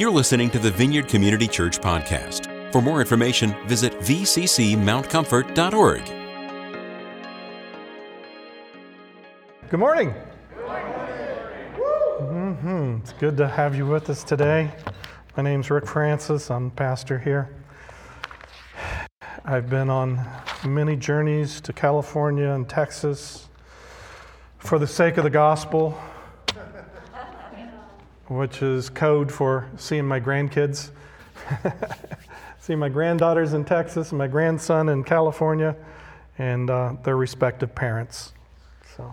You're listening to the Vineyard Community Church podcast. For more information, visit vccmountcomfort.org. Good morning. Good Mm-hmm. It's good to have you with us today. My name's Rick Francis. I'm pastor here. I've been on many journeys to California and Texas for the sake of the gospel, which is code for seeing my grandkids, seeing my granddaughters in Texas and my grandson in California, and uh, their respective parents. So,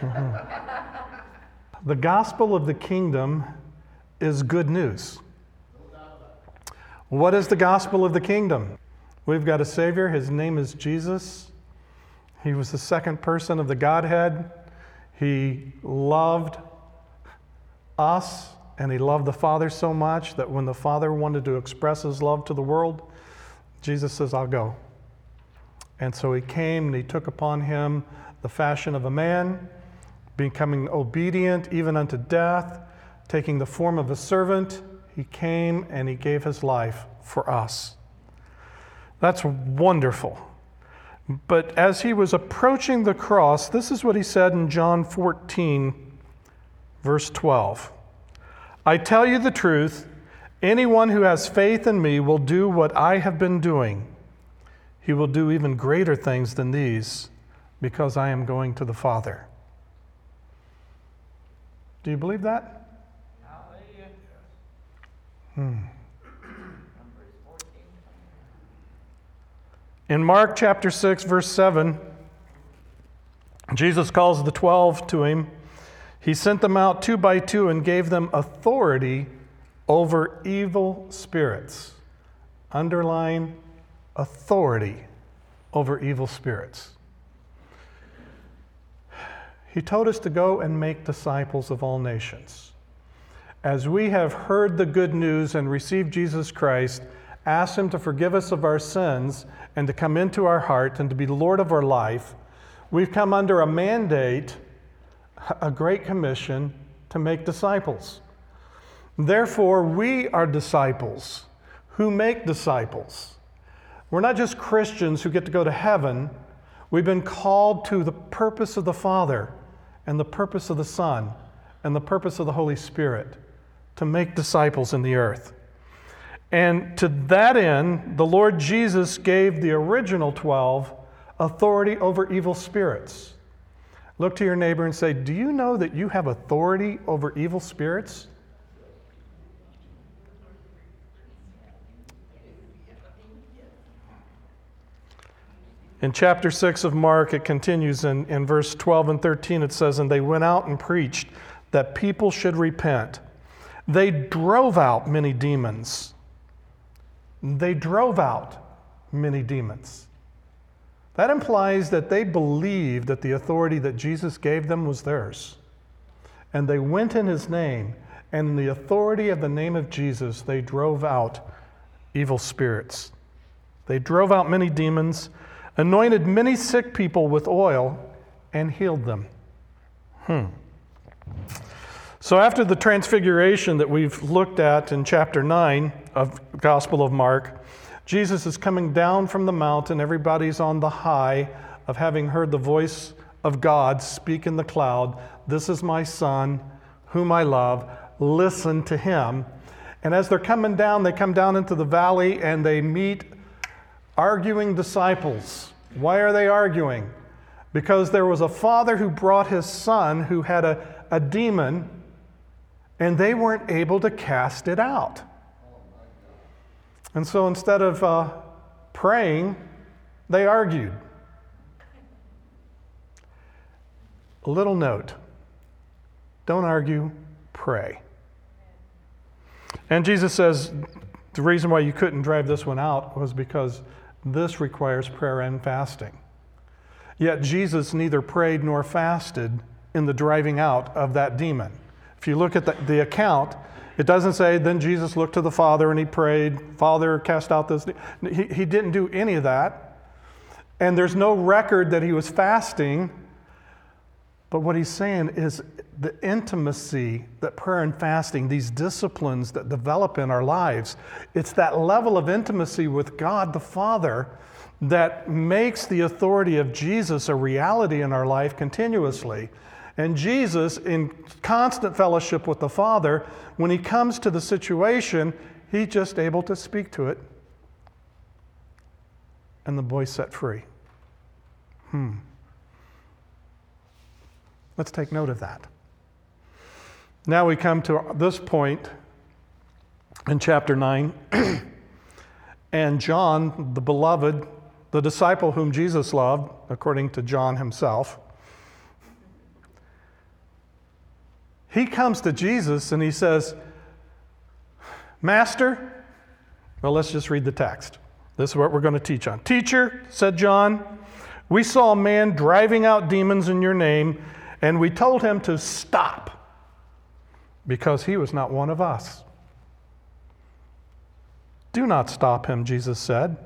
mhm. the gospel of the kingdom is good news. What is the gospel of the kingdom? We've got a Savior. His name is Jesus. He was the second person of the Godhead. He loved us and he loved the Father so much that when the Father wanted to express his love to the world, Jesus says, I'll go. And so he came and he took upon him the fashion of a man, becoming obedient even unto death, taking the form of a servant. He came and he gave his life for us. That's wonderful. But as he was approaching the cross, this is what he said in John 14, verse 12 I tell you the truth, anyone who has faith in me will do what I have been doing. He will do even greater things than these because I am going to the Father. Do you believe that? Hmm. In Mark chapter 6, verse 7, Jesus calls the 12 to him. He sent them out two by two and gave them authority over evil spirits. Underline authority over evil spirits. He told us to go and make disciples of all nations. As we have heard the good news and received Jesus Christ, ask Him to forgive us of our sins and to come into our heart and to be Lord of our life, we've come under a mandate, a great commission to make disciples. Therefore, we are disciples who make disciples. We're not just Christians who get to go to heaven. We've been called to the purpose of the Father and the purpose of the Son and the purpose of the Holy Spirit to make disciples in the earth. And to that end, the Lord Jesus gave the original 12 authority over evil spirits. Look to your neighbor and say, Do you know that you have authority over evil spirits? In chapter 6 of Mark, it continues in, in verse 12 and 13. It says, And they went out and preached that people should repent. They drove out many demons they drove out many demons. That implies that they believed that the authority that Jesus gave them was theirs. And they went in his name, and in the authority of the name of Jesus, they drove out evil spirits. They drove out many demons, anointed many sick people with oil, and healed them. Hmm. So, after the transfiguration that we've looked at in chapter 9 of Gospel of Mark, Jesus is coming down from the mountain. Everybody's on the high of having heard the voice of God speak in the cloud This is my son, whom I love. Listen to him. And as they're coming down, they come down into the valley and they meet arguing disciples. Why are they arguing? Because there was a father who brought his son who had a, a demon and they weren't able to cast it out. And so instead of uh, praying, they argued. A little note don't argue, pray. And Jesus says the reason why you couldn't drive this one out was because this requires prayer and fasting. Yet Jesus neither prayed nor fasted in the driving out of that demon. If you look at the, the account, it doesn't say, then Jesus looked to the Father and he prayed, Father, cast out this. He, he didn't do any of that. And there's no record that he was fasting But what he's saying is the intimacy that prayer and fasting, these disciplines that develop in our lives, it's that level of intimacy with God the Father that makes the authority of Jesus a reality in our life continuously. And Jesus, in constant fellowship with the Father, when he comes to the situation, he's just able to speak to it. And the boy's set free. Hmm. Let's take note of that. Now we come to this point in chapter 9. and John, the beloved, the disciple whom Jesus loved, according to John himself, he comes to Jesus and he says, Master, well, let's just read the text. This is what we're going to teach on. Teacher, said John, we saw a man driving out demons in your name and we told him to stop because he was not one of us. Do not stop him, Jesus said.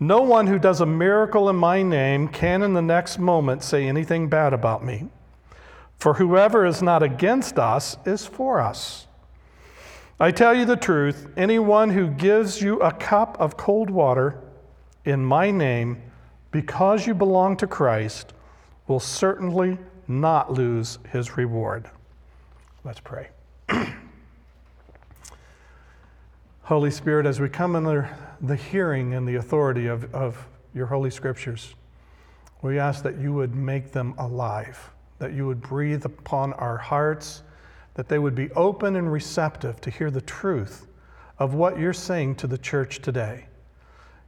No one who does a miracle in my name can in the next moment say anything bad about me. For whoever is not against us is for us. I tell you the truth anyone who gives you a cup of cold water in my name because you belong to Christ will certainly not lose his reward. Let's pray. Holy Spirit, as we come under the hearing and the authority of, of your Holy Scriptures, we ask that you would make them alive, that you would breathe upon our hearts, that they would be open and receptive to hear the truth of what you're saying to the church today.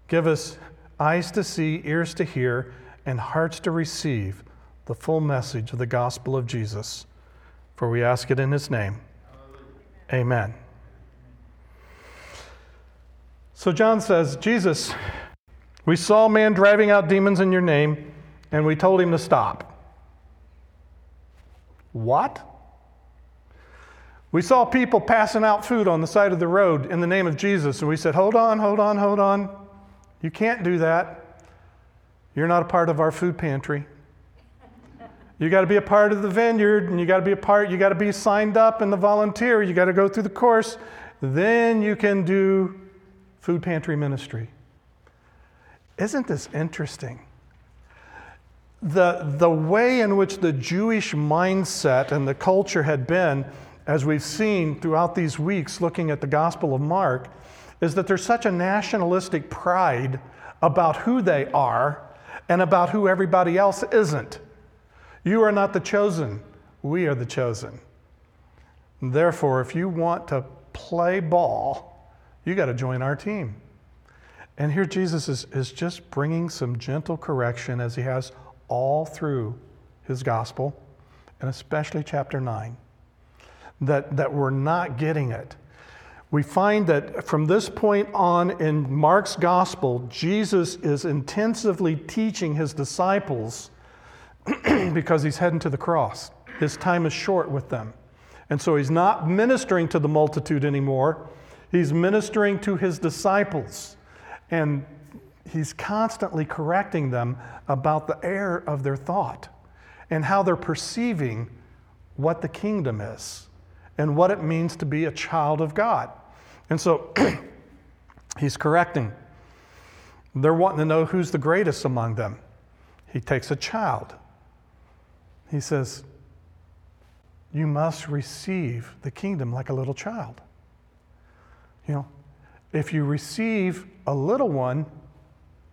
Give us eyes to see, ears to hear, and hearts to receive the full message of the gospel of Jesus. For we ask it in his name. Amen. So John says, Jesus, we saw a man driving out demons in your name, and we told him to stop. What? We saw people passing out food on the side of the road in the name of Jesus, and we said, Hold on, hold on, hold on. You can't do that. You're not a part of our food pantry. You got to be a part of the vineyard and you got to be a part, you got to be signed up in the volunteer, you got to go through the course. Then you can do food pantry ministry. Isn't this interesting? The, the way in which the Jewish mindset and the culture had been, as we've seen throughout these weeks looking at the Gospel of Mark, is that there's such a nationalistic pride about who they are and about who everybody else isn't. You are not the chosen, we are the chosen. Therefore, if you want to play ball, you got to join our team. And here Jesus is, is just bringing some gentle correction as he has all through his gospel, and especially chapter 9, that, that we're not getting it. We find that from this point on in Mark's gospel, Jesus is intensively teaching his disciples because he's heading to the cross. His time is short with them. And so he's not ministering to the multitude anymore. He's ministering to his disciples. And he's constantly correcting them about the error of their thought and how they're perceiving what the kingdom is and what it means to be a child of God. And so he's correcting. They're wanting to know who's the greatest among them. He takes a child he says, You must receive the kingdom like a little child. You know, if you receive a little one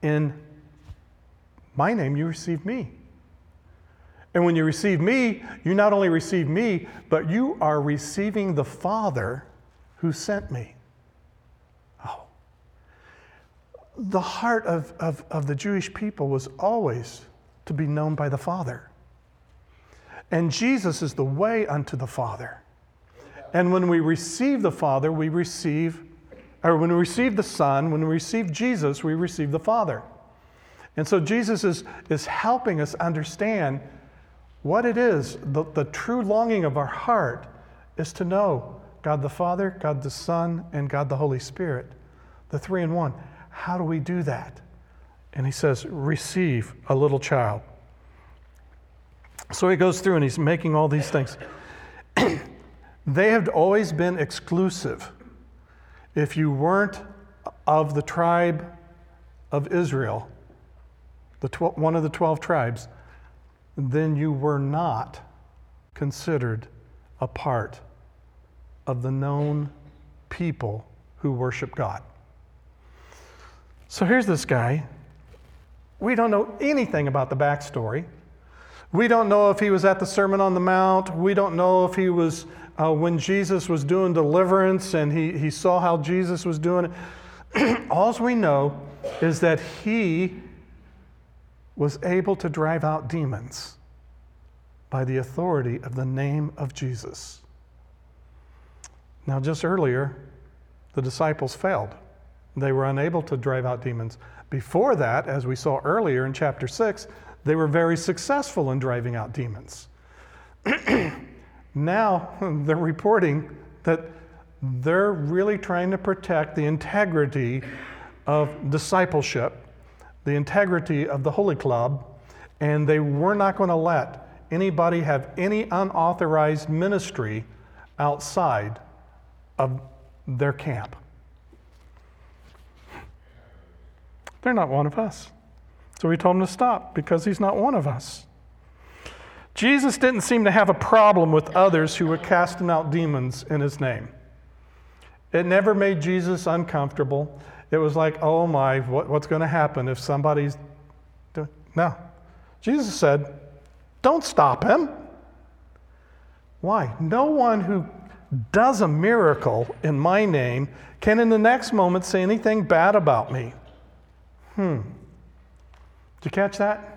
in my name, you receive me. And when you receive me, you not only receive me, but you are receiving the Father who sent me. Oh. The heart of, of, of the Jewish people was always to be known by the Father. And Jesus is the way unto the Father. And when we receive the Father, we receive, or when we receive the Son, when we receive Jesus, we receive the Father. And so Jesus is, is helping us understand what it is. The, the true longing of our heart is to know God the Father, God the Son, and God the Holy Spirit, the three in one. How do we do that? And he says, receive a little child. So he goes through and he's making all these things. they have always been exclusive. If you weren't of the tribe of Israel, the tw- one of the 12 tribes, then you were not considered a part of the known people who worship God. So here's this guy. We don't know anything about the backstory. We don't know if he was at the Sermon on the Mount. We don't know if he was uh, when Jesus was doing deliverance and he, he saw how Jesus was doing it. All we know is that he was able to drive out demons by the authority of the name of Jesus. Now, just earlier, the disciples failed. They were unable to drive out demons. Before that, as we saw earlier in chapter 6, they were very successful in driving out demons. now they're reporting that they're really trying to protect the integrity of discipleship, the integrity of the Holy Club, and they were not going to let anybody have any unauthorized ministry outside of their camp. They're not one of us. So we told him to stop because he's not one of us. Jesus didn't seem to have a problem with others who were casting out demons in his name. It never made Jesus uncomfortable. It was like, oh my, what, what's going to happen if somebody's doing. No. Jesus said, don't stop him. Why? No one who does a miracle in my name can in the next moment say anything bad about me. Hmm. Did you catch that?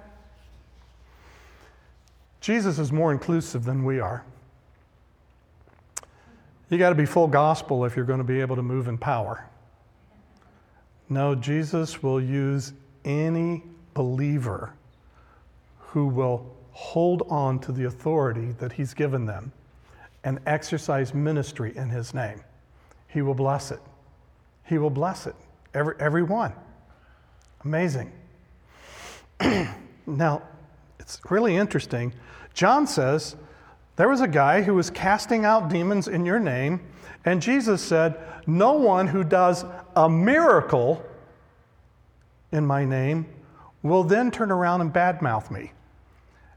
Jesus is more inclusive than we are. You got to be full gospel if you're going to be able to move in power. No, Jesus will use any believer who will hold on to the authority that he's given them and exercise ministry in his name. He will bless it. He will bless it. Every, every one. Amazing. now, it's really interesting. John says, There was a guy who was casting out demons in your name, and Jesus said, No one who does a miracle in my name will then turn around and badmouth me,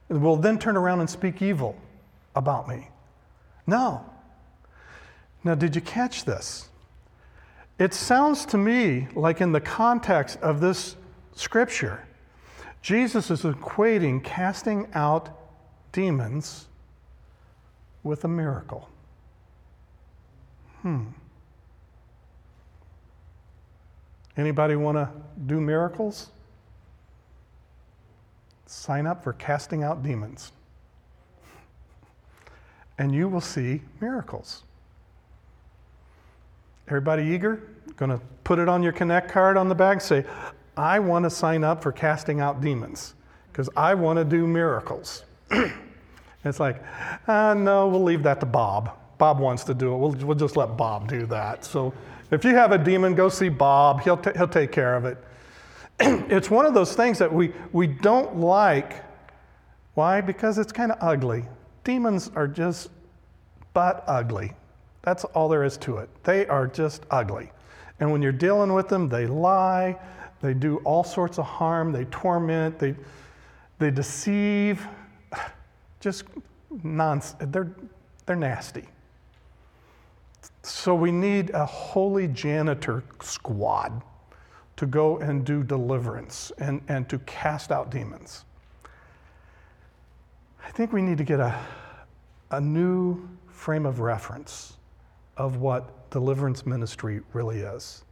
will then turn around and speak evil about me. No. Now, did you catch this? It sounds to me like, in the context of this scripture, Jesus is equating casting out demons with a miracle. Hmm. Anybody want to do miracles? Sign up for casting out demons. And you will see miracles. Everybody eager? Going to put it on your Connect card on the back. Say, I want to sign up for casting out demons because I want to do miracles. it's like, uh, no, we'll leave that to Bob. Bob wants to do it. We'll, we'll just let Bob do that. So if you have a demon, go see Bob. He'll, t- he'll take care of it. it's one of those things that we, we don't like. Why? Because it's kind of ugly. Demons are just but ugly. That's all there is to it. They are just ugly. And when you're dealing with them, they lie, they do all sorts of harm, they torment, they, they deceive. Just nonsense. They're, they're nasty. So we need a holy janitor squad to go and do deliverance and, and to cast out demons. I think we need to get a, a new frame of reference of what deliverance ministry really is.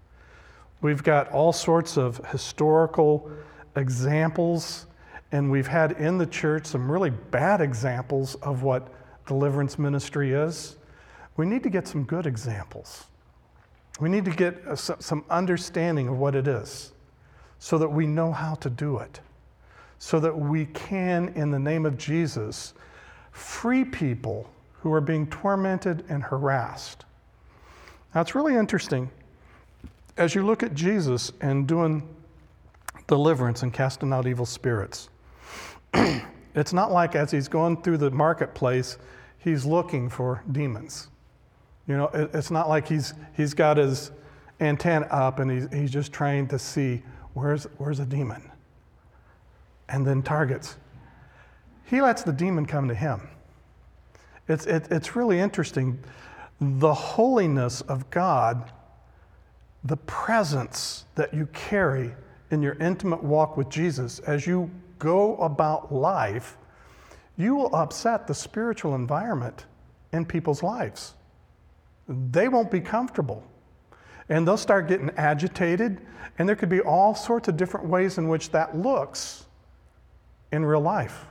We've got all sorts of historical examples, and we've had in the church some really bad examples of what deliverance ministry is. We need to get some good examples. We need to get uh, some understanding of what it is so that we know how to do it, so that we can, in the name of Jesus, free people who are being tormented and harassed. Now, it's really interesting as you look at Jesus and doing deliverance and casting out evil spirits, It's not like as he's going through the marketplace, he's looking for demons. You know, it's not like he's, he's got his antenna up and he's, he's just trying to see where's, where's a demon and then targets. He lets the demon come to him. It's, it, it's really interesting. The holiness of God, the presence that you carry in your intimate walk with Jesus as you go about life, you will upset the spiritual environment in people's lives. They won't be comfortable. And they'll start getting agitated, and there could be all sorts of different ways in which that looks in real life.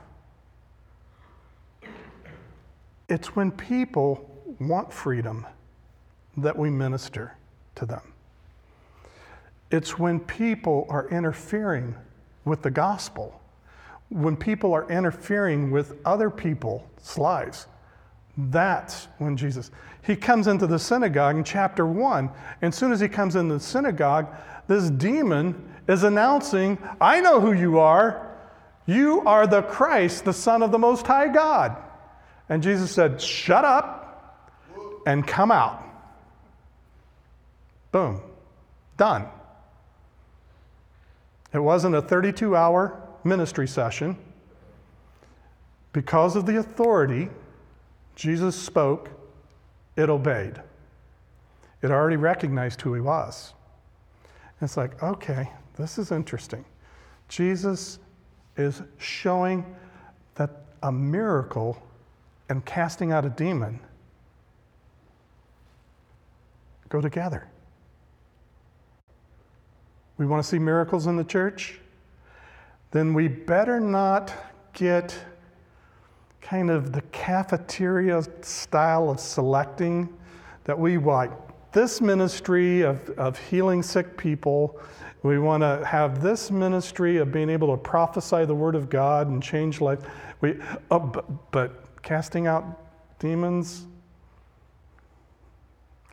It's when people want freedom that we minister to them. It's when people are interfering with the gospel, when people are interfering with other people's lives. That's when Jesus, he comes into the synagogue in chapter one. And as soon as he comes into the synagogue, this demon is announcing, I know who you are. You are the Christ, the Son of the Most High God. And Jesus said, Shut up and come out. Boom. Done. It wasn't a 32 hour ministry session. Because of the authority Jesus spoke, it obeyed. It already recognized who he was. It's like, okay, this is interesting. Jesus is showing that a miracle and casting out a demon go together. We want to see miracles in the church? Then we better not get kind of the cafeteria style of selecting that we like this ministry of, of healing sick people. We want to have this ministry of being able to prophesy the word of God and change life. We, oh, but, but casting out demons,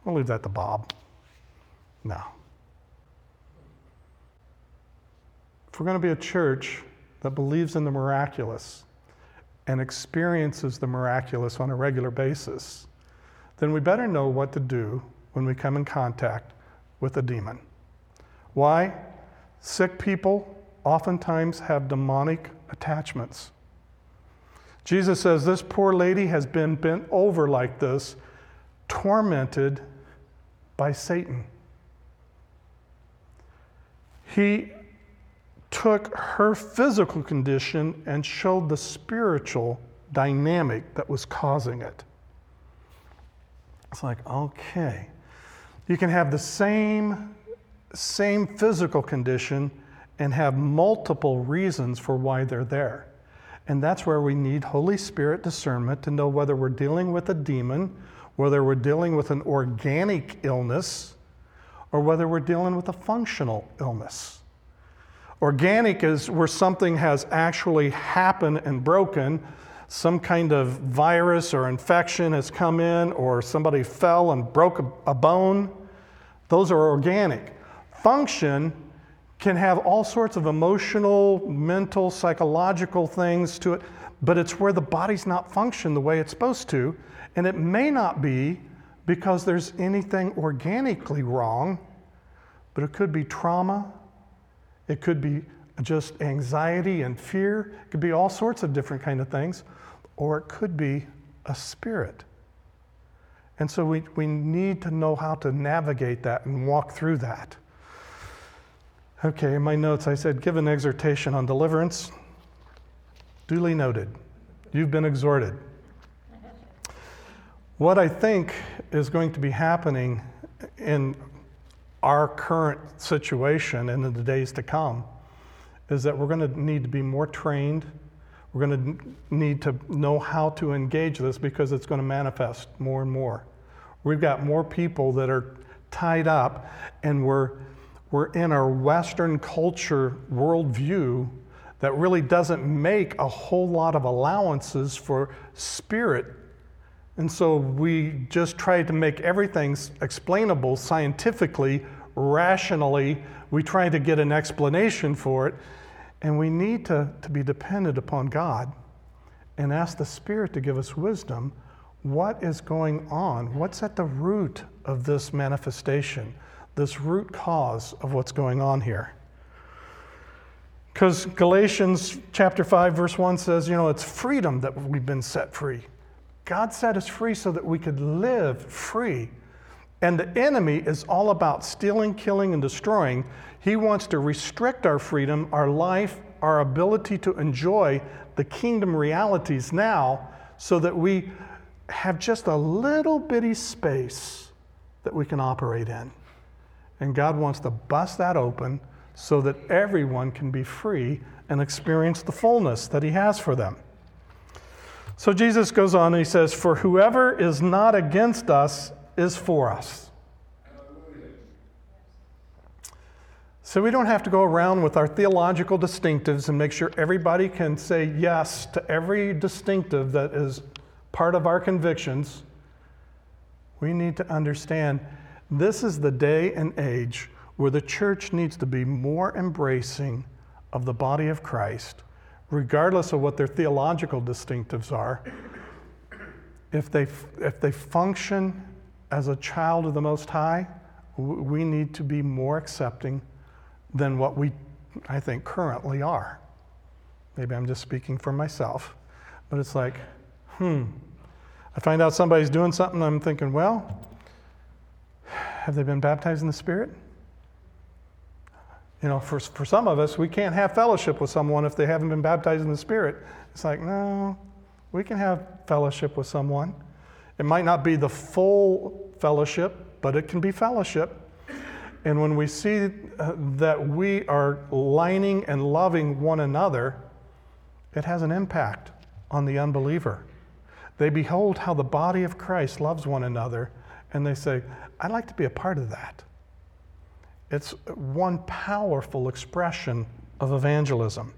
we'll leave that to Bob. No. If we're going to be a church that believes in the miraculous, and experiences the miraculous on a regular basis, then we better know what to do when we come in contact with a demon. Why? Sick people oftentimes have demonic attachments. Jesus says this poor lady has been bent over like this, tormented by Satan. He took her physical condition and showed the spiritual dynamic that was causing it. It's like, okay, you can have the same, same physical condition and have multiple reasons for why they're there. And that's where we need Holy Spirit discernment to know whether we're dealing with a demon, whether we're dealing with an organic illness, or whether we're dealing with a functional illness. Organic is where something has actually happened and broken. Some kind of virus or infection has come in, or somebody fell and broke a, bone. Those are organic. Function can have all sorts of emotional, mental, psychological things to it, but it's where the body's not functioning the way it's supposed to. And it may not be because there's anything organically wrong, but it could be trauma, it could be just anxiety and fear. It could be all sorts of different kind of things. Or it could be a spirit. And so we, we need to know how to navigate that and walk through that. Okay, in my notes, I said, give an exhortation on deliverance. Duly noted. You've been exhorted. What I think is going to be happening in our current situation and in the days to come is that we're going to need to be more trained. We're going to need to know how to engage this because it's going to manifest more and more. We've got more people that are tied up, and we're, we're in our Western culture worldview that really doesn't make a whole lot of allowances for spirit. And so we just try to make everything explainable scientifically rationally, we try to get an explanation for it, and we need to, to be dependent upon God and ask the Spirit to give us wisdom. What is going on? What's at the root of this manifestation, this root cause of what's going on here? Because Galatians chapter 5, verse 1 says, you know, it's freedom that we've been set free. God set us free so that we could live free. And the enemy is all about stealing, killing, and destroying. He wants to restrict our freedom, our life, our ability to enjoy the kingdom realities now so that we have just a little bitty space that we can operate in. And God wants to bust that open so that everyone can be free and experience the fullness that He has for them. So Jesus goes on and He says, For whoever is not against us is for us. So we don't have to go around with our theological distinctives and make sure everybody can say yes to every distinctive that is part of our convictions. We need to understand this is the day and age where the church needs to be more embracing of the body of Christ, regardless of what their theological distinctives are. If they, if they function as a child of the Most High, we need to be more accepting than what we, I think, currently are. Maybe I'm just speaking for myself, but it's like, hmm. I find out somebody's doing something, I'm thinking, well, have they been baptized in the Spirit? You know, for, for some of us, we can't have fellowship with someone if they haven't been baptized in the Spirit. It's like, no, we can have fellowship with someone. It might not be the full fellowship, but it can be fellowship. And when we see uh, that we are lining and loving one another, it has an impact on the unbeliever. They behold how the body of Christ loves one another, and they say, I'd like to be a part of that. It's one powerful expression of evangelism.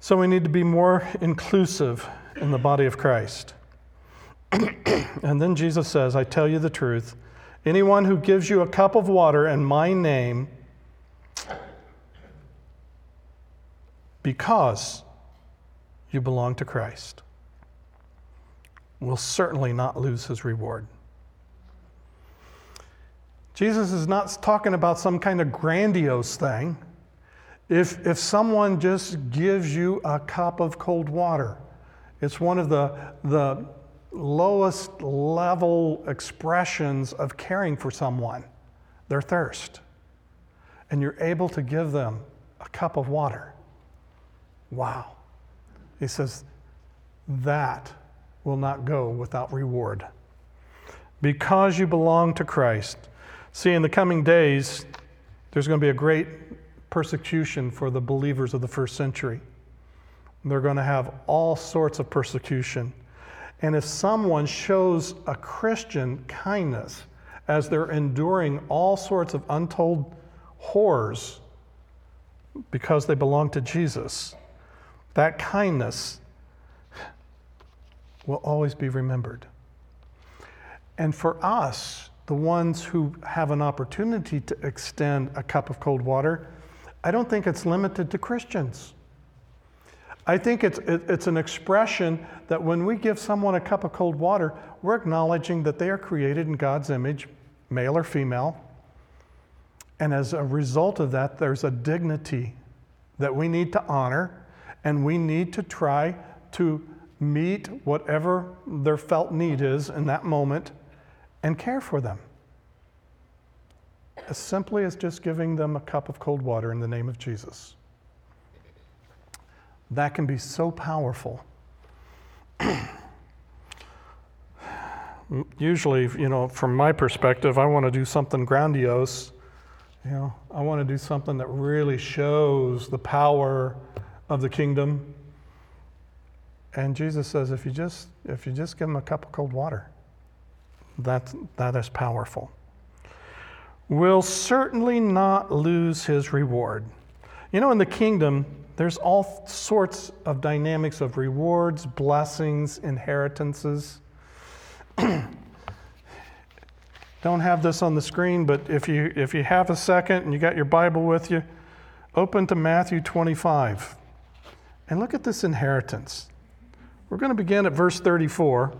So we need to be more inclusive in the body of Christ. and then Jesus says, I tell you the truth. Anyone who gives you a cup of water in my name, because you belong to Christ, will certainly not lose his reward. Jesus is not talking about some kind of grandiose thing. If, if someone just gives you a cup of cold water, it's one of the, the lowest level expressions of caring for someone, their thirst. And you're able to give them a cup of water. Wow. He says, that will not go without reward. Because you belong to Christ. See, in the coming days, there's going to be a great persecution for the believers of the first century. They're going to have all sorts of persecution. And if someone shows a Christian kindness as they're enduring all sorts of untold horrors because they belong to Jesus, that kindness will always be remembered. And for us, the ones who have an opportunity to extend a cup of cold water, I don't think it's limited to Christians. I think it's, it, it's an expression that when we give someone a cup of cold water, we're acknowledging that they are created in God's image, male or female. And as a result of that, there's a dignity that we need to honor, and we need to try to meet whatever their felt need is in that moment and care for them. As simply as just giving them a cup of cold water in the name of Jesus that can be so powerful. Usually, you know, from my perspective, I want to do something grandiose. You know, I want to do something that really shows the power of the kingdom. And Jesus says, if you just if you just give them a cup of cold water, that that is powerful. Will certainly not lose his reward. You know, in the kingdom, there's all sorts of dynamics of rewards, blessings, inheritances. Don't have this on the screen, but if you, if you have a second and you got your Bible with you, open to Matthew 25. And look at this inheritance. We're going to begin at verse 34.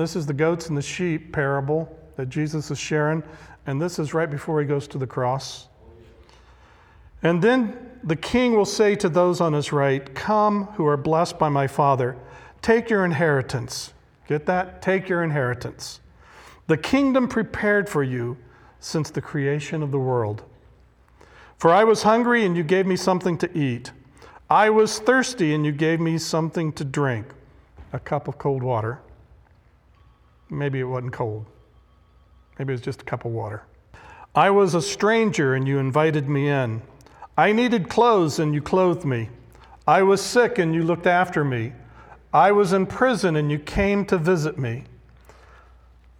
This is the goats and the sheep parable that Jesus is sharing, and this is right before he goes to the cross. And then the king will say to those on his right, Come, who are blessed by my Father, take your inheritance. Get that? Take your inheritance. The kingdom prepared for you since the creation of the world. For I was hungry, and you gave me something to eat. I was thirsty, and you gave me something to drink a cup of cold water. Maybe it wasn't cold, maybe it was just a cup of water. I was a stranger, and you invited me in. I needed clothes and you clothed me. I was sick and you looked after me. I was in prison and you came to visit me.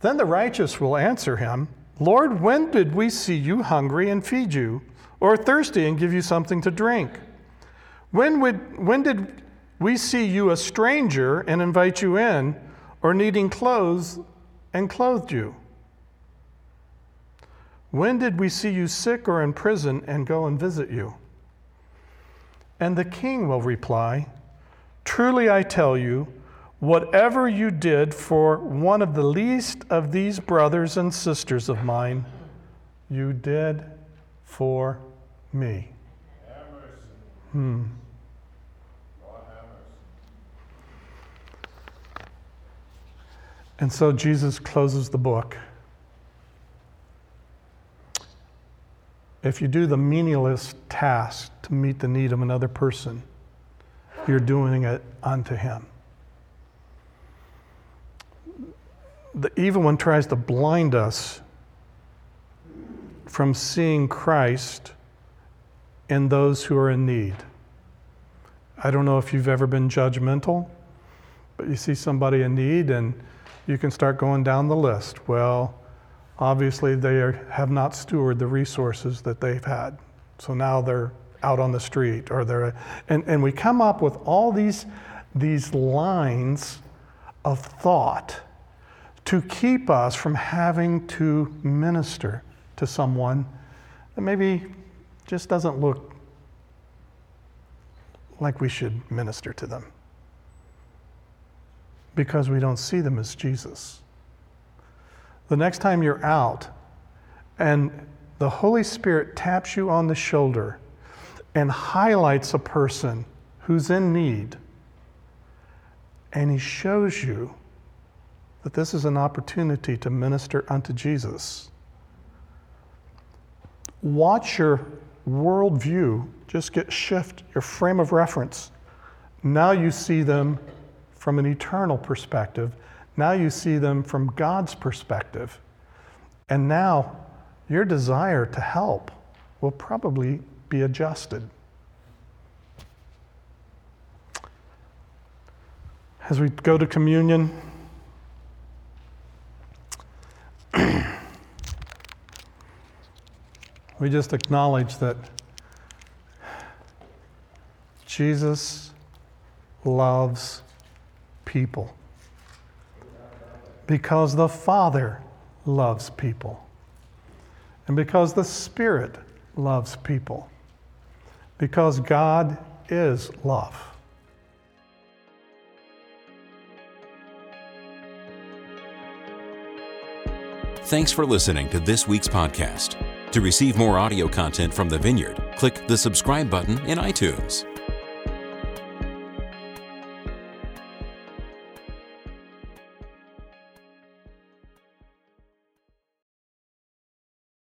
Then the righteous will answer him Lord, when did we see you hungry and feed you, or thirsty and give you something to drink? When, would, when did we see you a stranger and invite you in, or needing clothes and clothed you? When did we see you sick or in prison and go and visit you? And the king will reply, Truly I tell you, whatever you did for one of the least of these brothers and sisters of mine, you did for me. Hmm. And so Jesus closes the book. If you do the meaningless task to meet the need of another person, you're doing it unto Him. The evil one tries to blind us from seeing Christ in those who are in need. I don't know if you've ever been judgmental, but you see somebody in need and you can start going down the list. Well, obviously they are, have not stewarded the resources that they've had. So now they're out on the street or they're, and, and we come up with all these, these lines of thought to keep us from having to minister to someone that maybe just doesn't look like we should minister to them because we don't see them as Jesus. The next time you're out and the Holy Spirit taps you on the shoulder and highlights a person who's in need, and he shows you that this is an opportunity to minister unto Jesus. Watch your worldview just get shift, your frame of reference. Now you see them from an eternal perspective now you see them from God's perspective. And now your desire to help will probably be adjusted. As we go to communion, we just acknowledge that Jesus loves people because the Father loves people, and because the Spirit loves people, because God is love. Thanks for listening to this week's podcast. To receive more audio content from the Vineyard, click the subscribe button in iTunes.